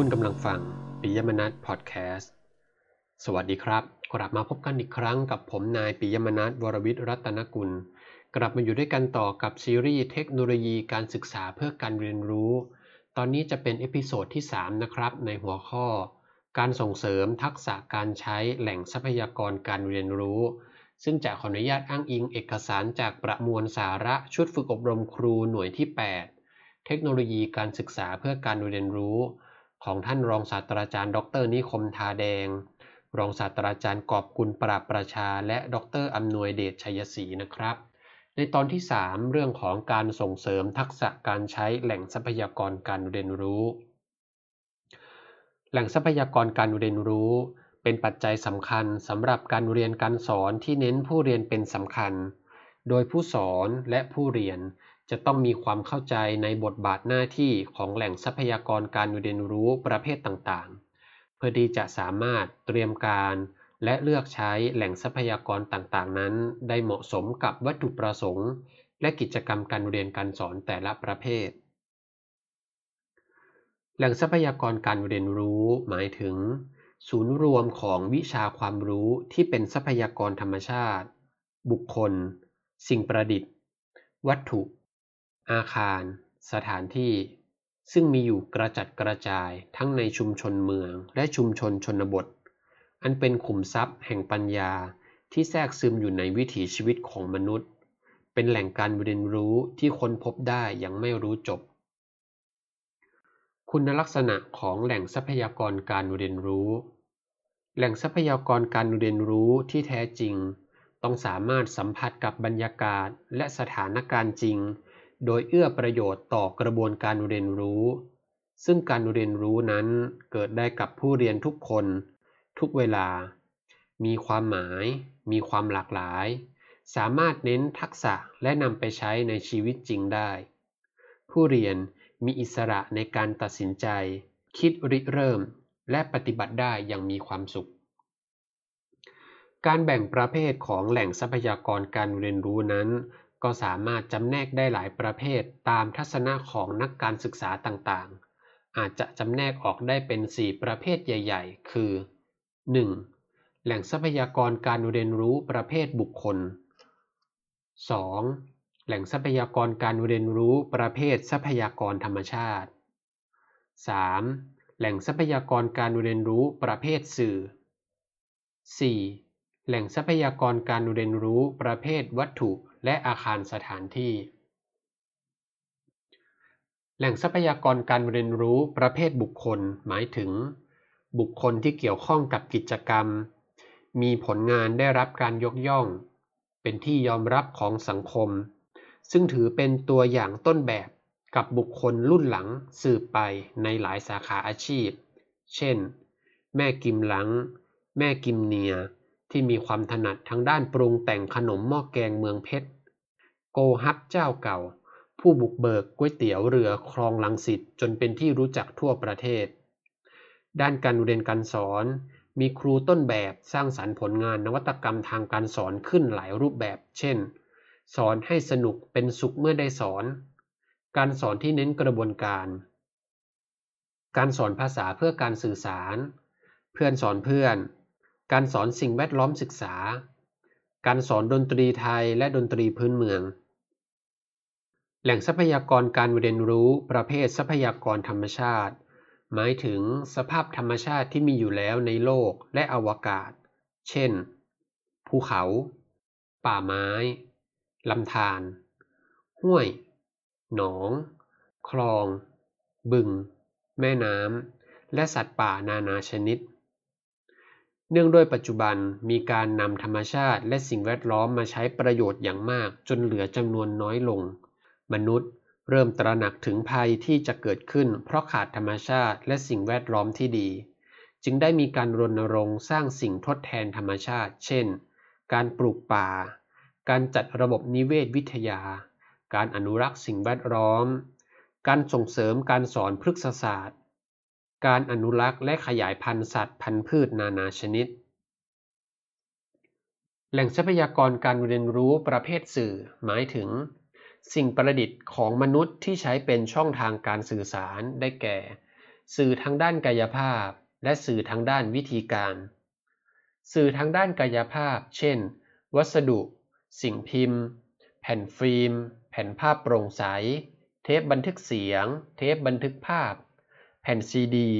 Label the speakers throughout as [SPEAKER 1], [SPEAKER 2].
[SPEAKER 1] คุณกำลังฟังปิยมนัทพอดแคสต์ สวัสดีครับ กลับมาพบกันอีกครั้งกับผมนายปิยมนัทวรวิทย์รัตนกุล กลับมาอยู่ด้วยกันต่อกับซีรีส์เทคโนโลยีการศึกษาเพื่อการเรียนรู้ ตอนนี้จะเป็น episode ที่ 3 นะครับ ในหัวข้อ การส่งเสริมทักษะการใช้แหล่งทรัพยากรการเรียนรู้ ซึ่งจะขออนุญาตอ้างอิงเอกสารจากประมวลสาระชุดฝึกอบรมครูหน่วยที่ 8 เทคโนโลยีการศึกษาเพื่อการเรียนรู้ ของท่านรองศาสตราจารย์ ดรนิคมทาแดง รองศาสตราจารย์กอบกุลปราบประชา และดรอำนวยเดชชัยศรีนะครับ ในตอนที่ 3 เรื่องของการส่งเสริมทักษะการใช้แหล่งทรัพยากรการเรียนรู้ แหล่งทรัพยากรการเรียนรู้เป็นปัจจัยสำคัญสำหรับการเรียนการสอนที่เน้นผู้เรียนเป็นสำคัญ โดยผู้สอนและผู้เรียน จะต้องมีความเข้าใจในบทบาทหน้าที่ของแหล่งทรัพยากรการเรียนรู้ประเภทต่างๆ เพื่อที่จะสามารถเตรียมการและเลือกใช้แหล่งทรัพยากรต่างๆ นั้น ได้เหมาะสมกับวัตถุประสงค์ และกิจกรรมการเรียนการสอนแต่ละประเภท แหล่งทรัพยากรการเรียนรู้หมายถึง ศูนย์รวมของวิชาความรู้ที่เป็นทรัพยากรธรรมชาติ บุคคล สิ่งประดิษฐ์ วัตถุ อาคาร สถานที่ ซึ่งมีอยู่กระจัดกระจายทั้งในชุมชนเมืองและชุมชนชนบท อันเป็นขุมทรัพย์แห่งปัญญาที่แทรกซึมอยู่ในวิถีชีวิตของมนุษย์ เป็นแหล่งการเรียนรู้ที่ค้นพบได้ยังไม่รู้จบ คุณลักษณะของแหล่งทรัพยากรการเรียนรู้ แหล่งทรัพยากรการเรียนรู้ที่แท้จริง ต้องสามารถสัมผัสกับบรรยากาศและสถานการณ์จริง โดยเอื้อประโยชน์ต่อกระบวนการเรียนรู้ ซึ่งการเรียนรู้นั้นเกิดได้กับผู้เรียนทุกคน ทุกเวลา มีความหมาย มีความหลากหลาย สามารถเน้นทักษะและนำไปใช้ในชีวิตจริงได้ ผู้เรียนมีอิสระในการตัดสินใจ คิดริเริ่ม และปฏิบัติได้อย่างมีความสุข การแบ่งประเภทของแหล่งทรัพยากรการเรียนรู้นั้น ก็สามารถจำแนกได้หลายประเภทตามทัศนะของนักการศึกษาต่างๆ อาจจะจำแนกออกได้เป็น 4 ประเภทใหญ่ ๆ คือ 1. แหล่งทรัพยากรการเรียนรู้ประเภทบุคคล 2. แหล่งทรัพยากรการเรียนรู้ประเภททรัพยากรธรรมชาติ 3. แหล่งทรัพยากรการเรียนรู้ประเภทสื่อ 4. แหล่งทรัพยากรการเรียนรู้ประเภทวัตถุ และอาคารสถานที่ แหล่งทรัพยากรการเรียนรู้ประเภทบุคคลหมายถึง บุคคลที่เกี่ยวข้องกับกิจกรรม มีผลงานได้รับการยกย่อง เป็นที่ยอมรับของสังคม ซึ่งถือเป็นตัวอย่างต้นแบบกับบุคคลรุ่นหลังสืบไปในหลายสาขาอาชีพ เช่น แม่กิมหลัง แม่กิมเนีย ที่มีความถนัดทางด้านปรุงแต่งขนมหม้อแกงเมืองเพชร โกฮักเจ้าเก่า ผู้บุกเบิกก๋วยเตี๋ยวเรือคลองลังสิตจนเป็นที่รู้จักทั่วประเทศ ด้านการเรียนการสอน มีครูต้นแบบสร้างสรรค์ผลงานนวัตกรรมทางการสอนขึ้นหลายรูปแบบ เช่น สอนให้สนุกเป็นสุขเมื่อได้สอน การสอนที่เน้นกระบวนการ การสอนภาษาเพื่อการสื่อสาร เพื่อนสอนเพื่อน การสอนสิ่งแวดล้อมศึกษาการสอนดนตรีไทยและดนตรีพื้นเมือง แหล่งทรัพยากรการเรียนรู้ประเภททรัพยากรธรรมชาติ หมายถึงสภาพธรรมชาติที่มีอยู่แล้วในโลกและอวกาศ เช่น ภูเขา ป่าไม้ ลำธาร ห้วย หนอง คลอง บึง แม่น้ำ และสัตว์ป่านานาชนิด เนื่องด้วยปัจจุบันมีการนำธรรมชาติและสิ่งแวดล้อมมาใช้ประโยชน์อย่างมากจนเหลือจำนวนน้อยลง มนุษย์ เริ่มตระหนักถึงภัยที่จะเกิดขึ้น เพราะขาดธรรมชาติและสิ่งแวดล้อมที่ดี จึงได้มีการรณรงค์สร้างสิ่งทดแทนธรรมชาติ เช่น การปลูกป่า การจัดระบบนิเวศวิทยา การอนุรักษ์สิ่งแวดล้อม การส่งเสริมการสอนพฤกษศาสตร์ การอนุรักษ์และขยายพันธุ์สัตว์พันธุ์พืชนานาชนิดแหล่งทรัพยากรการเรียนรู้ประเภทสื่อ หมายถึง สิ่งประดิษฐ์ของมนุษย์ที่ใช้เป็นช่องทางการสื่อสารได้แก่ สื่อทางด้านกายภาพ และสื่อทางด้านวิธีการ สื่อทางด้านกายภาพ เช่น วัสดุ สิ่งพิมพ์ แผ่นฟิล์ม แผ่นภาพโปร่งใส เทปบันทึกเสียง เทปบันทึกภาพ แผ่นซีดี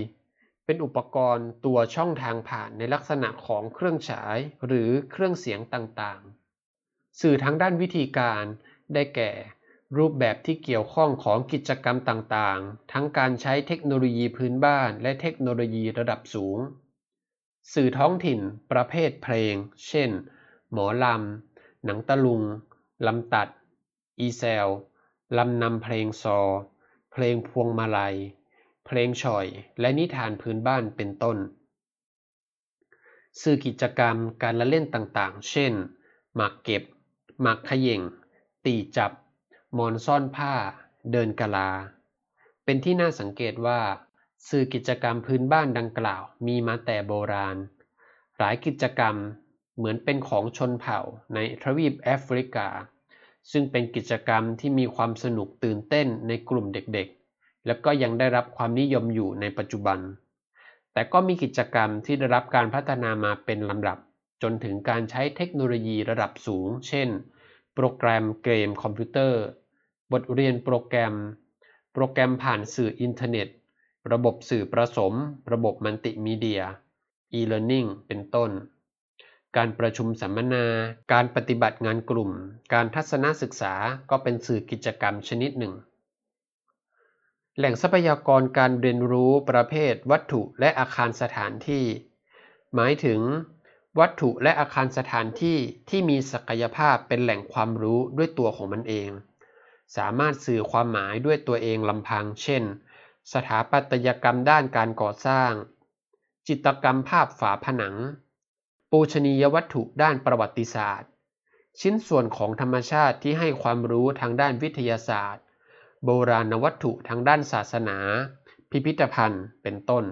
[SPEAKER 1] เป็นอุปกรณ์ตัวช่องทางผ่านในลักษณะของเครื่องฉายหรือเครื่องเสียงต่างๆ สื่อทางด้านวิธีการ ได้แก่ รูปแบบที่เกี่ยวข้องของกิจกรรมต่างๆ ทั้งการใช้เทคโนโลยีพื้นบ้านและเทคโนโลยีระดับสูง สื่อท้องถิ่น ประเภทเพลง เช่น หมอลำ หนังตะลุง ลำตัด อีแซล ลำนำเพลงซอ เพลงพวงมาลัย เพลงฉ่อย และนิทานพื้นบ้านเป็นต้น สื่อกิจกรรมการละเล่นต่างๆ เช่น หมากเก็บ หมากขย่ง ตีจับ มอนซ่อนผ้า เดินกะลา เป็นที่น่าสังเกตว่า สื่อกิจกรรมพื้นบ้านดังกล่าวมีมาแต่โบราณ หลายกิจกรรมเหมือนเป็นของชนเผ่าในทวีปแอฟริกา ซึ่งเป็นกิจกรรมที่มีความสนุกตื่นเต้นในกลุ่มเด็กๆ และก็ยังได้รับความนิยมอยู่ในปัจจุบัน แต่ก็มีกิจกรรมที่ได้รับการพัฒนามาเป็นลำดับ จนถึงการใช้เทคโนโลยีระดับสูง เช่น โปรแกรมเกมคอมพิวเตอร์ บทเรียนโปรแกรม โปรแกรมผ่านสื่ออินเทอร์เน็ต ระบบสื่อประสม ระบบมัลติมีเดีย e-learning เป็นต้น การประชุมสัมมนา การปฏิบัติงานกลุ่ม การทัศนศึกษาก็เป็นสื่อกิจกรรมชนิดหนึ่ง แหล่งทรัพยากรการเรียนรู้ประเภทวัตถุและอาคารสถานที่ หมายถึง วัตถุและอาคารสถานที่ที่มีศักยภาพเป็นแหล่งความรู้ด้วยตัวของมันเอง สามารถสื่อความหมายด้วยตัวเองลำพัง เช่น สถาปัตยกรรมด้านการก่อสร้าง จิตกรรมภาพฝาผนัง ปูชนียวัตถุด้านประวัติศาสตร์ ชิ้นส่วนของธรรมชาติที่ให้ความรู้ทางด้านวิทยาศาสตร์ โบราณวัตถุทางด้านศาสนา พิพิธภัณฑ์ เป็นต้น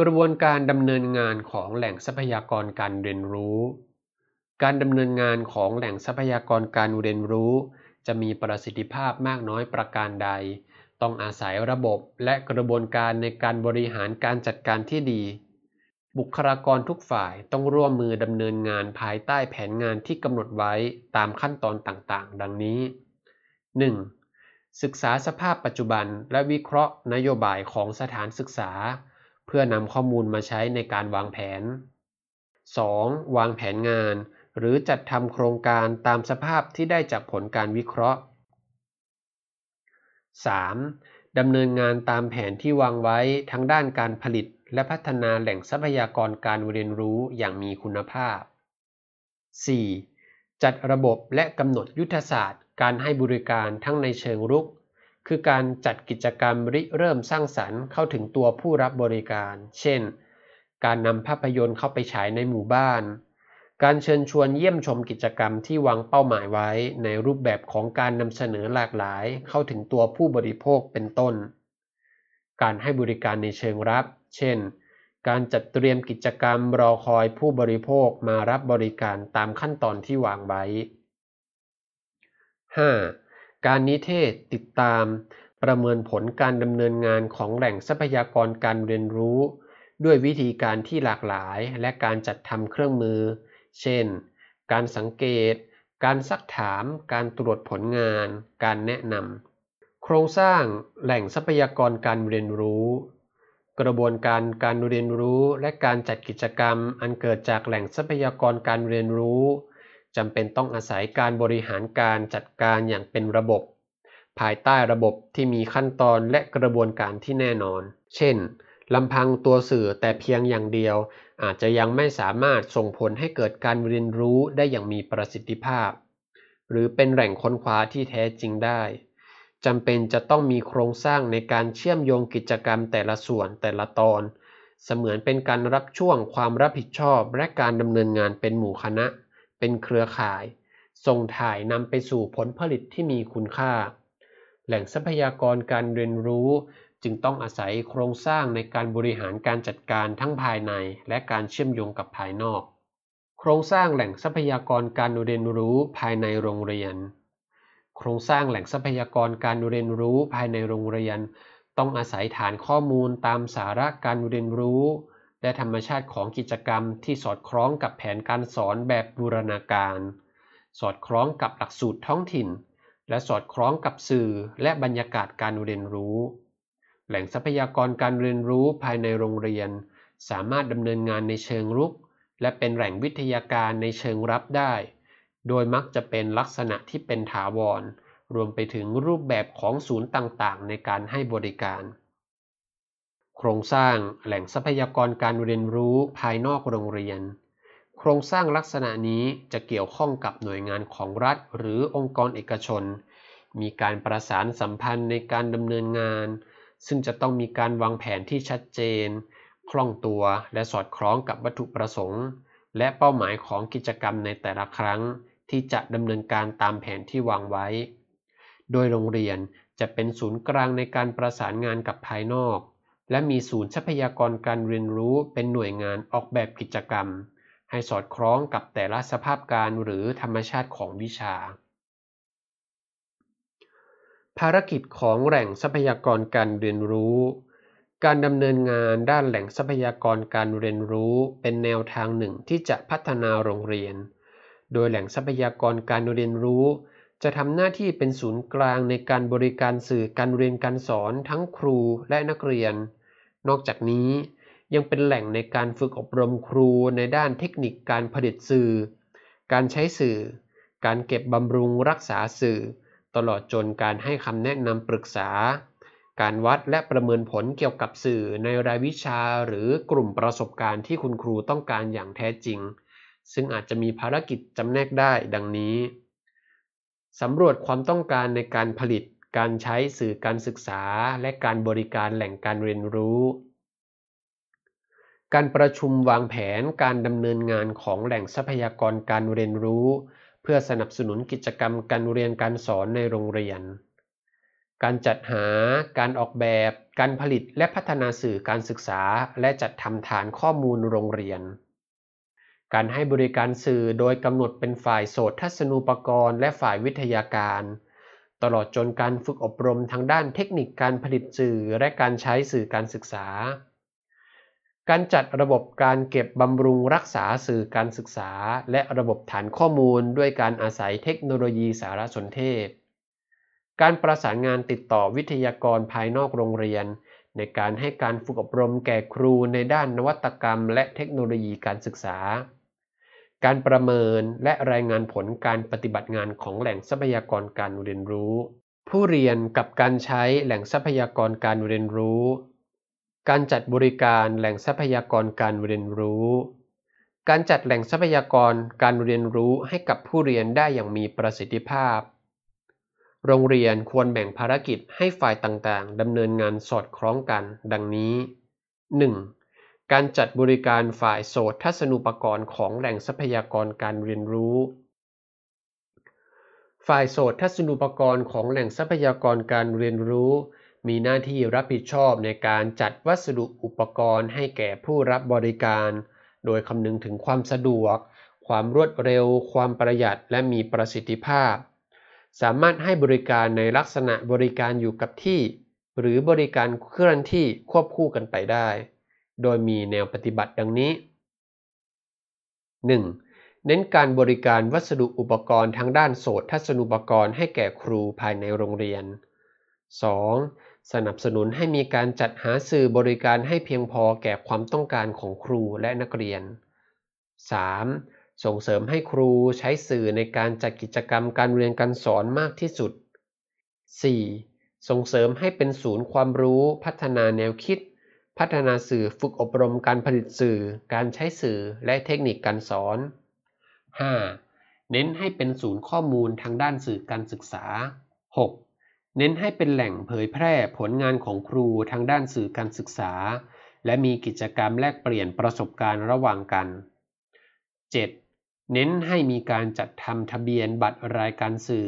[SPEAKER 1] กระบวนการดำเนินงานของแหล่งทรัพยากรการเรียนรู้ การดำเนินงานของแหล่งทรัพยากรการเรียนรู้ จะมีประสิทธิภาพมากน้อยประการใด ต้องอาศัยระบบและกระบวนการในการบริหารการจัดการที่ดี บุคลากรทุกฝ่ายต้องร่วมมือดำเนินงานภายใต้แผนงานที่กำหนดไว้ตามขั้นตอนต่างๆ ดังนี้ 1. ศึกษาสภาพปัจจุบันและวิเคราะห์นโยบายของสถานศึกษา เพื่อนำข้อมูลมาใช้ในการวางแผน 2. วางแผนงาน หรือจัดทำโครงการตามสภาพที่ได้จากผลการวิเคราะห์ 3. ดำเนินงานตามแผนที่วางไว้ทั้งด้านการผลิต และพัฒนาแหล่งทรัพยากรการเรียนรู้อย่างมีคุณภาพ 4. จัดระบบและกำหนดยุทธศาสตร์ การให้บริการทั้งในเชิงรุก คือการจัดกิจกรรมริเริ่มสร้างสรรค์เข้าถึงตัวผู้รับบริการ เช่น การนำภาพยนตร์เข้าไปฉายในหมู่บ้าน การเชิญชวนเยี่ยมชมกิจกรรมที่วางเป้าหมายไว้ในรูปแบบของการนำเสนอหลากหลาย เข้าถึงตัวผู้บริโภคเป็นต้น การให้บริการในเชิงรับ เช่น การจัดเตรียมกิจกรรมรอคอยผู้บริโภคมารับบริการตามขั้นตอนที่วางไว้ 5. การนิเทศติดตาม ประเมินผลการดำเนินงานของแหล่งทรัพยากรการเรียนรู้ ด้วยวิธีการที่หลากหลาย และการจัดทำเครื่องมือ เช่น การสังเกต การซักถาม การตรวจผลงาน การแนะนำโครงสร้างแหล่งทรัพยากรการเรียนรู้ กระบวนการการเรียนรู้และการจัดกิจกรรม อันเกิดจากแหล่งทรัพยากรการเรียนรู้ จำเป็นต้องอาศัยการบริหารการจัดการอย่างเป็นระบบ ภายใต้ระบบที่มีขั้นตอนและกระบวนการที่แน่นอน เช่นลำพังตัวสื่อแต่เพียงอย่างเดียว อาจจะยังไม่สามารถส่งผลให้เกิดการเรียนรู้ได้อย่างมีประสิทธิภาพ หรือเป็นแหล่งค้นคว้าที่แท้จริงได้จำเป็นจะต้องมีโครงสร้างในการเชื่อมโยงกิจกรรมแต่ละส่วนแต่ละตอน เสมือนเป็นการรับช่วงความรับผิดชอบและการดำเนินงานเป็นหมู่คณะ เป็นเครือข่าย ส่งถ่ายนำไปสู่ผลผลิตที่มีคุณค่า แหล่งทรัพยากรการเรียนรู้จึงต้องอาศัยโครงสร้างในการบริหารการจัดการทั้งภายในและการเชื่อมโยงกับภายนอก โครงสร้างแหล่งทรัพยากรการเรียนรู้ภายในโรงเรียน โครงสร้างแหล่งทรัพยากรการเรียนรู้ภายในโรงเรียน ต้องอาศัยฐานข้อมูลตามสาระการเรียนรู้ และธรรมชาติของกิจกรรมที่สอดคล้องกับแผนการสอนแบบบูรณาการ สอดคล้องกับหลักสูตรท้องถิ่น และสอดคล้องกับสื่อและบรรยากาศการเรียนรู้ แหล่งทรัพยากรการเรียนรู้ภายในโรงเรียน สามารถดำเนินงานในเชิงรุก และเป็นแหล่งวิทยาการในเชิงรับได้ โดยมักจะเป็นลักษณะที่เป็นถาวร รวมไปถึงรูปแบบของศูนย์ต่างๆ ในการให้บริการ โครงสร้างแหล่งทรัพยากรการเรียนรู้ภายนอกโรงเรียน โครงสร้างลักษณะนี้จะเกี่ยวข้องกับหน่วยงานของรัฐ หรือองค์กรเอกชน มีการประสานสัมพันธ์ในการดำเนินงาน ซึ่งจะต้องมีการวางแผนที่ชัดเจน คล่องตัวและสอดคล้องกับวัตถุประสงค์ และเป้าหมายของกิจกรรมในแต่ละครั้ง ที่จะดำเนินการตามแผนที่วางไว้ โดยโรงเรียนจะเป็นศูนย์กลางในการประสานงานกับภายนอก และมีศูนย์ทรัพยากรการเรียนรู้เป็นหน่วยงานออกแบบกิจกรรม ให้สอดคล้องกับแต่ละสภาพการหรือธรรมชาติของวิชา ภารกิจของแหล่งทรัพยากรการเรียนรู้ การดำเนินงานด้านแหล่งทรัพยากรการเรียนรู้เป็นแนวทางหนึ่งที่จะพัฒนาโรงเรียน โดยแหล่งทรัพยากรการเรียนรู้จะทำหน้าที่เป็นศูนย์กลางในการบริการสื่อการเรียนการสอนทั้งครูและนักเรียน นอกจากนี้ยังเป็นแหล่งในการฝึกอบรมครูในด้านเทคนิคการผลิตสื่อ การใช้สื่อ การเก็บบำรุงรักษาสื่อ ตลอดจนการให้คำแนะนำปรึกษา การวัดและประเมินผลเกี่ยวกับสื่อในรายวิชาหรือกลุ่มประสบการณ์ที่คุณครูต้องการอย่างแท้จริง ซึ่งอาจจะมีภารกิจจำแนกได้ดังนี้สำรวจความต้องการในการผลิต การใช้สื่อการศึกษาและการบริการแหล่งการเรียนรู้ การประชุมวางแผนการดำเนินงานของแหล่งทรัพยากรการเรียนรู้ เพื่อสนับสนุนกิจกรรมการเรียนการสอนในโรงเรียน การจัดหา การออกแบบ การผลิตและพัฒนาสื่อการศึกษา และจัดทำฐานข้อมูลโรงเรียน การให้บริการสื่อโดยกำหนดเป็นฝ่ายโสตทัศนูปกรณ์และฝ่ายวิทยาการ ตลอดจนการฝึกอบรมทางด้านเทคนิคการผลิตสื่อและการใช้สื่อการศึกษา การจัดระบบการเก็บบำรุงรักษาสื่อการศึกษา และระบบฐานข้อมูลด้วยการอาศัยเทคโนโลยีสารสนเทศ การประสานงานติดต่อวิทยากรภายนอกโรงเรียน ในการให้การฝึกอบรมแก่ครูในด้านนวัตกรรมและเทคโนโลยีการศึกษา การประเมินและรายงานผลการปฏิบัติงานของแหล่งทรัพยากรการเรียนรู้ ผู้เรียนกับการใช้แหล่งทรัพยากรการเรียนรู้ การจัดบริการแหล่งทรัพยากรการเรียนรู้ การจัดแหล่งทรัพยากรการเรียนรู้ให้กับผู้เรียนได้อย่างมีประสิทธิภาพ โรงเรียนควรแบ่งภารกิจให้ฝ่ายต่างๆดำเนินงานสอดคล้องกัน ดังนี้ 1. การจัดบริการฝ่ายโสตทัศนุปกรณ์ของแหล่งทรัพยากรการเรียนรู้ ฝ่ายโสตทัศนุปกรณ์ของแหล่งทรัพยากรการเรียนรู้ มีหน้าที่รับผิดชอบในการจัดวัสดุอุปกรณ์ให้แก่ผู้รับบริการ โดยคำนึงถึงความสะดวก ความรวดเร็ว ความประหยัดและมีประสิทธิภาพ สามารถให้บริการในลักษณะบริการอยู่กับที่ หรือบริการเคลื่อนที่ควบคู่กันไปได้ โดยมีแนวปฏิบัติดังนี้ 1. เน้นการบริการวัสดุอุปกรณ์ทางด้านโสตทัศนุปกรณ์ให้แก่ครูภายในโรงเรียน 2. สนับสนุนให้มีการจัดหาสื่อบริการให้เพียงพอแก่ความต้องการของครูและนักเรียน 3. ส่งเสริมให้ครูใช้สื่อในการจัดกิจกรรมการเรียนการสอนมากที่สุด 4. ส่งเสริมให้เป็นศูนย์ความรู้พัฒนาแนวคิด พัฒนาสื่อฝึกอบรมการผลิตสื่อ การใช้สื่อและเทคนิคการสอน 5. เน้นให้เป็นศูนย์ข้อมูลทางด้านสื่อการศึกษา 6. เน้นให้เป็นแหล่งเผยแพร่ผลงานของครูทางด้านสื่อการศึกษา และมีกิจกรรมแลกเปลี่ยนประสบการณ์ระหว่างกัน 7. เน้นให้มีการจัดทำทะเบียนบัตรรายการสื่อ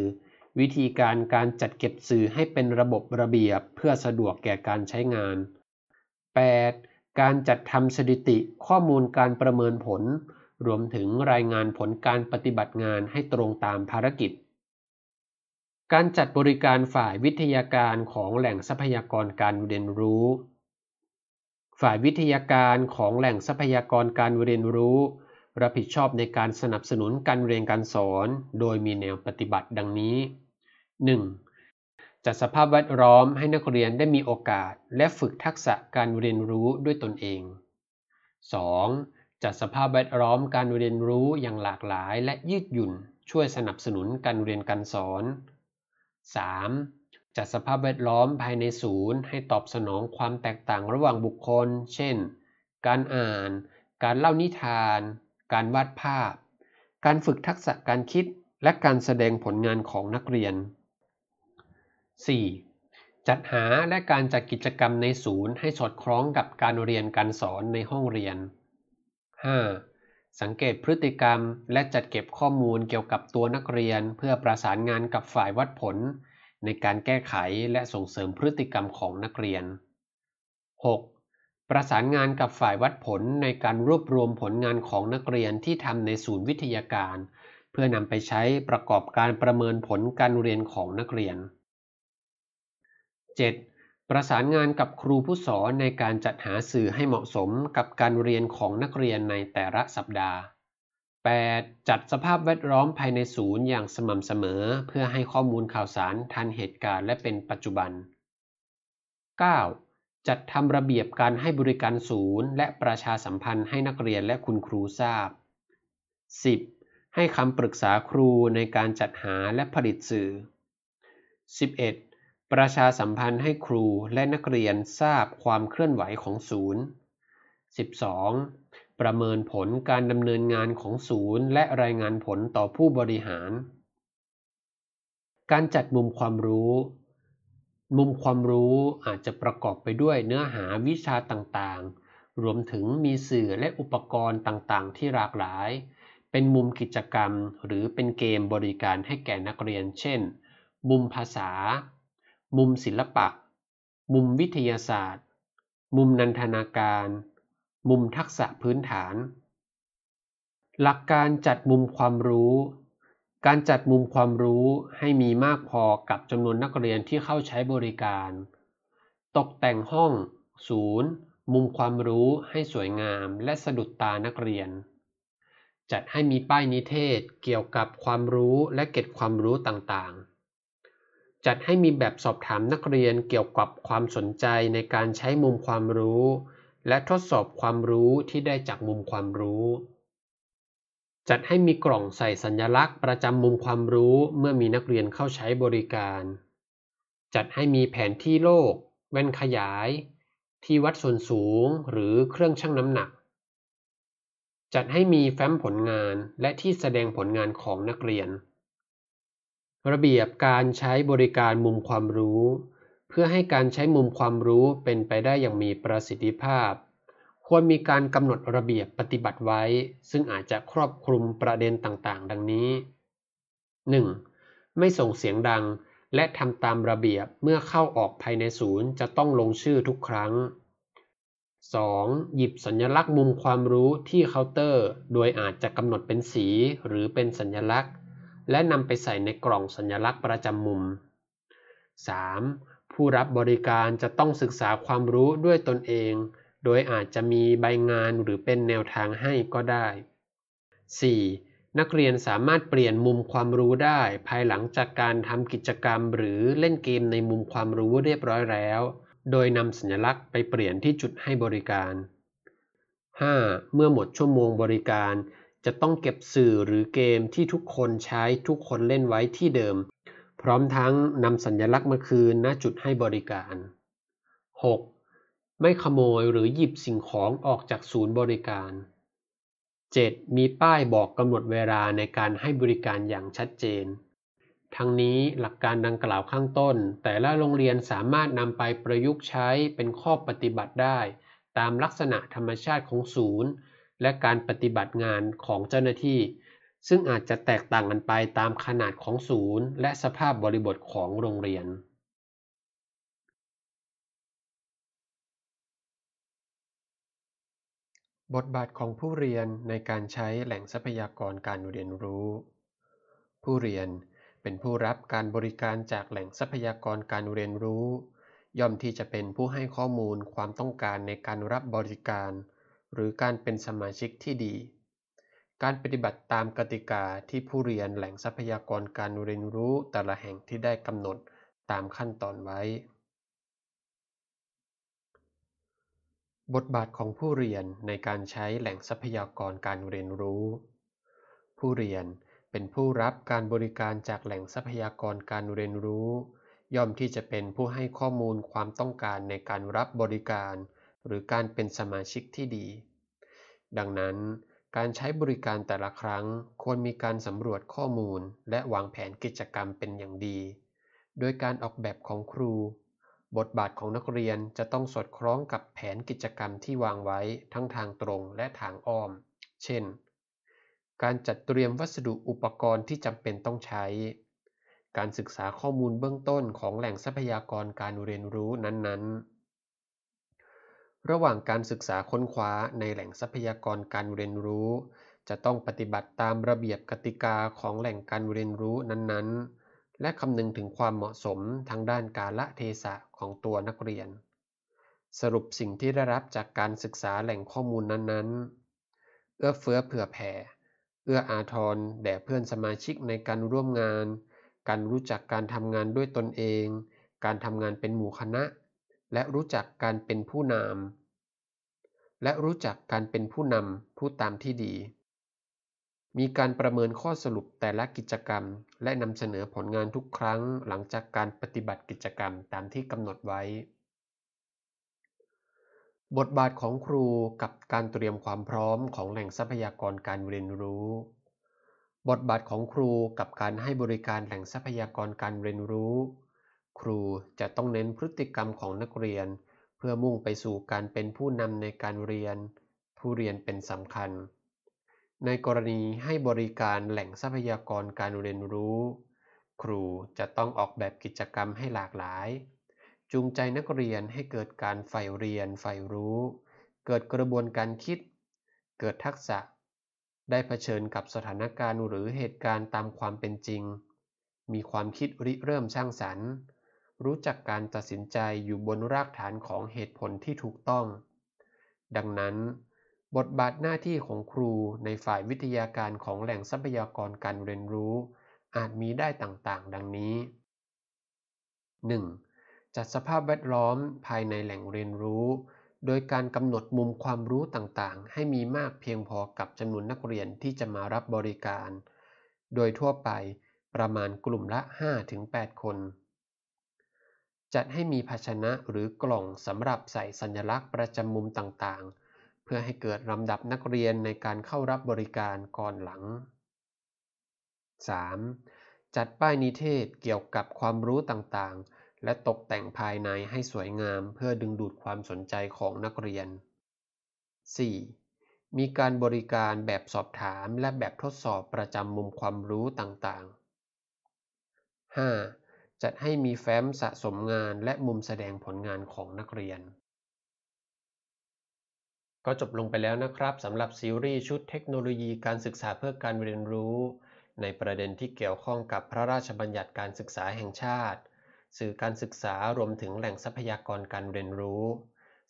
[SPEAKER 1] วิธีการการจัดเก็บสื่อให้เป็นระบบระเบียบเพื่อสะดวกแก่การใช้งาน 8. การจัดทำสถิติข้อมูลการประเมินผล รวมถึงรายงานผลการปฏิบัติงานให้ตรงตามภารกิจ การจัดบริการฝ่ายวิทยาการของแหล่งทรัพยากรการเรียนรู้ ฝ่ายวิทยาการของแหล่งทรัพยากรการเรียนรู้ รับผิดชอบในการสนับสนุนการเรียนการสอน โดยมีแนวปฏิบัติดังนี้ 1. จัดสภาพแวดล้อมให้นักเรียนได้มีโอกาสและฝึกทักษะการเรียนรู้ด้วยตนเอง 2. จัดสภาพแวดล้อมการเรียนรู้อย่างหลากหลายและยืดหยุ่น ช่วยสนับสนุนการเรียนการสอน 3. จัดสภาพแวดล้อมภายในศูนย์ ให้ตอบสนองความแตกต่างระหว่างบุคคล เช่น การอ่าน การเล่านิทาน การวาดภาพ การฝึกทักษะการคิดและการแสดงผลงานของนักเรียน 4. จัดหาและการจัดกิจกรรมในศูนย์ให้สอดคล้องกับการเรียนการสอนในห้องเรียน 5. สังเกตพฤติกรรมและจัดเก็บข้อมูลเกี่ยวกับตัวนักเรียน เพื่อประสานงานกับฝ่ายวัดผล ในการแก้ไขและส่งเสริมพฤติกรรมของนักเรียน 6. ประสานงานกับฝ่ายวัดผลในการรวบรวมผลงานของนักเรียนที่ทำในศูนย์วิทยาการ เพื่อนำไปใช้ประกอบการประเมินผลการเรียนของนักเรียน 7. ประสานงานกับครูผู้สอนในการจัดหาสื่อให้เหมาะสมกับการเรียนของนักเรียนในแต่ละสัปดาห์ 8. จัดสภาพแวดล้อมภายในศูนย์อย่างสม่ำเสมอ เพื่อให้ข้อมูลข่าวสารทันเหตุการณ์และเป็นปัจจุบัน 9. จัดทำระเบียบการให้บริการศูนย์ และประชาสัมพันธ์ให้นักเรียนและคุณครูทราบ 10. ให้คำปรึกษาครูในการจัดหาและผลิตสื่อ 11. ประชาสัมพันธ์ให้ครูและนักเรียนทราบความเคลื่อนไหวของศูนย์ 12. ประเมินผลการดำเนินงานของศูนย์ และรายงานผลต่อผู้บริหาร การจัดมุมความรู้ มุมความรู้อาจจะประกอบไปด้วยเนื้อหาวิชาต่างๆ รวมถึงมีสื่อและอุปกรณ์ต่างๆ ที่หลากหลาย เป็นมุมกิจกรรมหรือเป็นเกมบริการให้แก่นักเรียน เช่น มุมภาษา มุมศิลปะ มุมวิทยาศาสตร์ มุมนันทนาการ มุมทักษะพื้นฐาน หลักการจัดมุมความรู้ การจัดมุมความรู้ให้มีมากพอกับจำนวนนักเรียนที่เข้าใช้บริการ ตกแต่งห้อง ศูนย์ มุมความรู้ให้สวยงามและสะดุดตานักเรียน จัดให้มีป้ายนิเทศเกี่ยวกับความรู้และเก็บความรู้ต่างๆ จัดให้มีแบบสอบถามนักเรียนเกี่ยวกับความสนใจในการใช้มุมความรู้ และทดสอบความรู้ที่ได้จากมุมความรู้ จัดให้มีกล่องใส่สัญลักษณ์ประจำมุมความรู้เมื่อมีนักเรียนเข้าใช้บริการ จัดให้มีแผนที่โลก แว่นขยาย ที่วัดส่วนสูงหรือเครื่องชั่งน้ำหนัก จัดให้มีแฟ้มผลงานและที่แสดงผลงานของนักเรียน ระเบียบการใช้บริการมุมความรู้ เพื่อให้การใช้มุมความรู้เป็นไปได้อย่างมีประสิทธิภาพ ควรมีการกำหนดระเบียบปฏิบัติไว้ ซึ่งอาจจะครอบคลุมประเด็นต่างๆ ดังนี้ 1. ไม่ส่งเสียงดัง และทำตามระเบียบเมื่อเข้าออกภายในศูนย์จะต้องลงชื่อทุกครั้ง 2. หยิบสัญลักษณ์มุมความรู้ที่เคาน์เตอร์ โดยอาจจะกำหนดเป็นสีหรือเป็นสัญลักษณ์ และนำไปใส่ในกล่องสัญลักษณ์ประจำมุม 3. ผู้รับบริการจะต้องศึกษาความรู้ด้วยตนเอง โดยอาจจะมีใบงานหรือเป็นแนวทางให้ก็ได้ 4. นักเรียนสามารถเปลี่ยนมุมความรู้ได้ ภายหลังจากการทำกิจกรรมหรือเล่นเกมในมุมความรู้เรียบร้อยแล้ว โดยนำสัญลักษณ์ไปเปลี่ยนที่จุดให้บริการ 5. เมื่อหมดชั่วโมงบริการ จะต้องเก็บสื่อหรือเกมที่ทุกคนใช้ทุกคนเล่นไว้ที่เดิม พร้อมทั้งนำสัญลักษณ์มาคืนณจุดให้บริการ 6. ไม่ขโมยหรือหยิบสิ่งของออกจากศูนย์บริการ 7. มีป้ายบอกกำหนดเวลาในการให้บริการอย่างชัดเจน ทั้งนี้หลักการดังกล่าวข้างต้น แต่ละโรงเรียนสามารถนำไปประยุกต์ใช้เป็นข้อปฏิบัติได้ ตามลักษณะธรรมชาติของศูนย์ และการปฏิบัติงานของเจ้าหน้าที่ ซึ่งอาจจะแตกต่างกันไปตามขนาดของศูนย์ และสภาพบริบทของโรงเรียน บทบาทของผู้เรียนในการใช้แหล่งทรัพยากรการเรียนรู้ ผู้เรียนเป็นผู้รับการบริการจากแหล่งทรัพยากรการเรียนรู้ ย่อมที่จะเป็นผู้ให้ข้อมูลความต้องการในการรับบริการ หรือการเป็นสมาชิกที่ดี การปฏิบัติตามกติกาที่ผู้เรียนแหล่งทรัพยากรการเรียนรู้แต่ละแห่งที่ได้กำหนดตามขั้นตอนไว้ บทบาทของผู้เรียนในการใช้แหล่งทรัพยากรการเรียนรู้ ผู้เรียนเป็นผู้รับการบริการจากแหล่งทรัพยากรการเรียนรู้ ย่อมที่จะเป็นผู้ให้ข้อมูลความต้องการในการรับบริการ หรือการเป็นสมาชิกที่ดี ดังนั้นการใช้บริการแต่ละครั้งควรมีการสำรวจข้อมูลและวางแผนกิจกรรมเป็นอย่างดี โดยการออกแบบของครู บทบาทของนักเรียนจะต้องสอดคล้องกับแผนกิจกรรมที่วางไว้ทั้งทางตรงและทางอ้อม เช่น การจัดเตรียมวัสดุอุปกรณ์ที่จำเป็นต้องใช้ การศึกษาข้อมูลเบื้องต้นของแหล่งทรัพยากรการเรียนรู้นั้นๆ ระหว่างการศึกษาค้นคว้าในแหล่งทรัพยากรการเรียนรู้ จะต้องปฏิบัติตามระเบียบกติกาของแหล่งการเรียนรู้นั้นๆ และคำนึงถึงความเหมาะสมทางด้านกาลเทศะของตัวนักเรียน สรุปสิ่งที่ได้รับจากการศึกษาแหล่งข้อมูลนั้นๆ เอื้อเฟื้อเผื่อแผ่ เอื้ออาทรแด่เพื่อนสมาชิกในการร่วมงาน การรู้จักการทำงานด้วยตนเอง การทำงานเป็นหมู่คณะ และรู้จักการเป็นผู้นำและรู้จักการเป็นผู้นำผู้ตามที่ดี มีการประเมินข้อสรุปแต่ละกิจกรรม และนำเสนอผลงานทุกครั้งหลังจากการปฏิบัติกิจกรรมตามที่กำหนดไว้ บทบาทของครูกับการเตรียมความพร้อมของแหล่งทรัพยากรการเรียนรู้ บทบาทของครูกับการให้บริการแหล่งทรัพยากรการเรียนรู้ ครูจะต้องเน้นพฤติกรรมของนักเรียน เพื่อมุ่งไปสู่การเป็นผู้นำในการเรียน ผู้เรียนเป็นสำคัญ ในกรณีให้บริการแหล่งทรัพยากรการเรียนรู้ ครูจะต้องออกแบบกิจกรรมให้หลากหลาย จูงใจนักเรียนให้เกิดการใฝ่เรียนใฝ่รู้ เกิดกระบวนการคิด เกิดทักษะ ได้เผชิญกับสถานการณ์หรือเหตุการณ์ตามความเป็นจริง มีความคิดริเริ่มสร้างสรรค์ รู้จักการตัดสินใจอยู่บนรากฐานของเหตุผลที่ถูกต้อง ดังนั้น บทบาทหน้าที่ของครูในฝ่ายวิทยาการของแหล่งทรัพยากรการเรียนรู้ อาจมีได้ต่างๆ ดังนี้ 1. จัดสภาพแวดล้อมภายในแหล่งเรียนรู้ โดยการกำหนดมุมความรู้ต่างๆ ให้มีมากเพียงพอกับจำนวนนักเรียนที่จะมารับบริการ โดยทั่วไปประมาณกลุ่มละ 5-8 คน จัดให้มีภาชนะหรือกล่องสำหรับใส่สัญลักษณ์ประจำมุมต่างๆ เพื่อให้เกิดลำดับนักเรียนในการเข้ารับบริการก่อนหลัง 3. จัดป้ายนิเทศเกี่ยวกับความรู้ต่างๆ และตกแต่งภายในให้สวยงามเพื่อดึงดูดความสนใจของนักเรียน 4. มีการบริการแบบสอบถามและแบบทดสอบประจำมุมความรู้ต่างๆ 5. จัดให้มีแฟ้มสะสมงานและมุมแสดงผลงานของนักเรียน ก็จบลงไปแล้วนะครับสำหรับซีรีส์ชุดเทคโนโลยีการศึกษาเพื่อการเรียนรู้ ในประเด็นที่เกี่ยวข้องกับพระราชบัญญัติการศึกษาแห่งชาติ สื่อการศึกษารวมถึงแหล่งทรัพยากรการเรียนรู้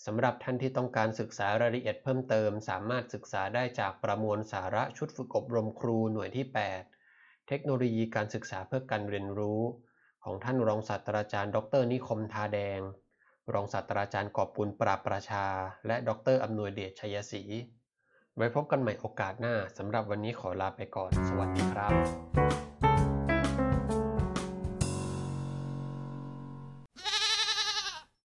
[SPEAKER 1] สำหรับท่านที่ต้องการศึกษารายละเอียดเพิ่มเติม สามารถศึกษาได้จากประมวลสาระชุดฝึกอบรมครูหน่วยที่ 8 เทคโนโลยีการศึกษาเพื่อการเรียนรู้ ของท่านรองศาสตราจารย์ ดรนิคมทาแดง รองศาสตราจารย์กอบปุลปราบประชา และดรอำนวยเดชชัยศรีไว้พบกันใหม่โอกาสหน้าสำหรับวันนี้ขอลาไปก่อน สวัสดีครับ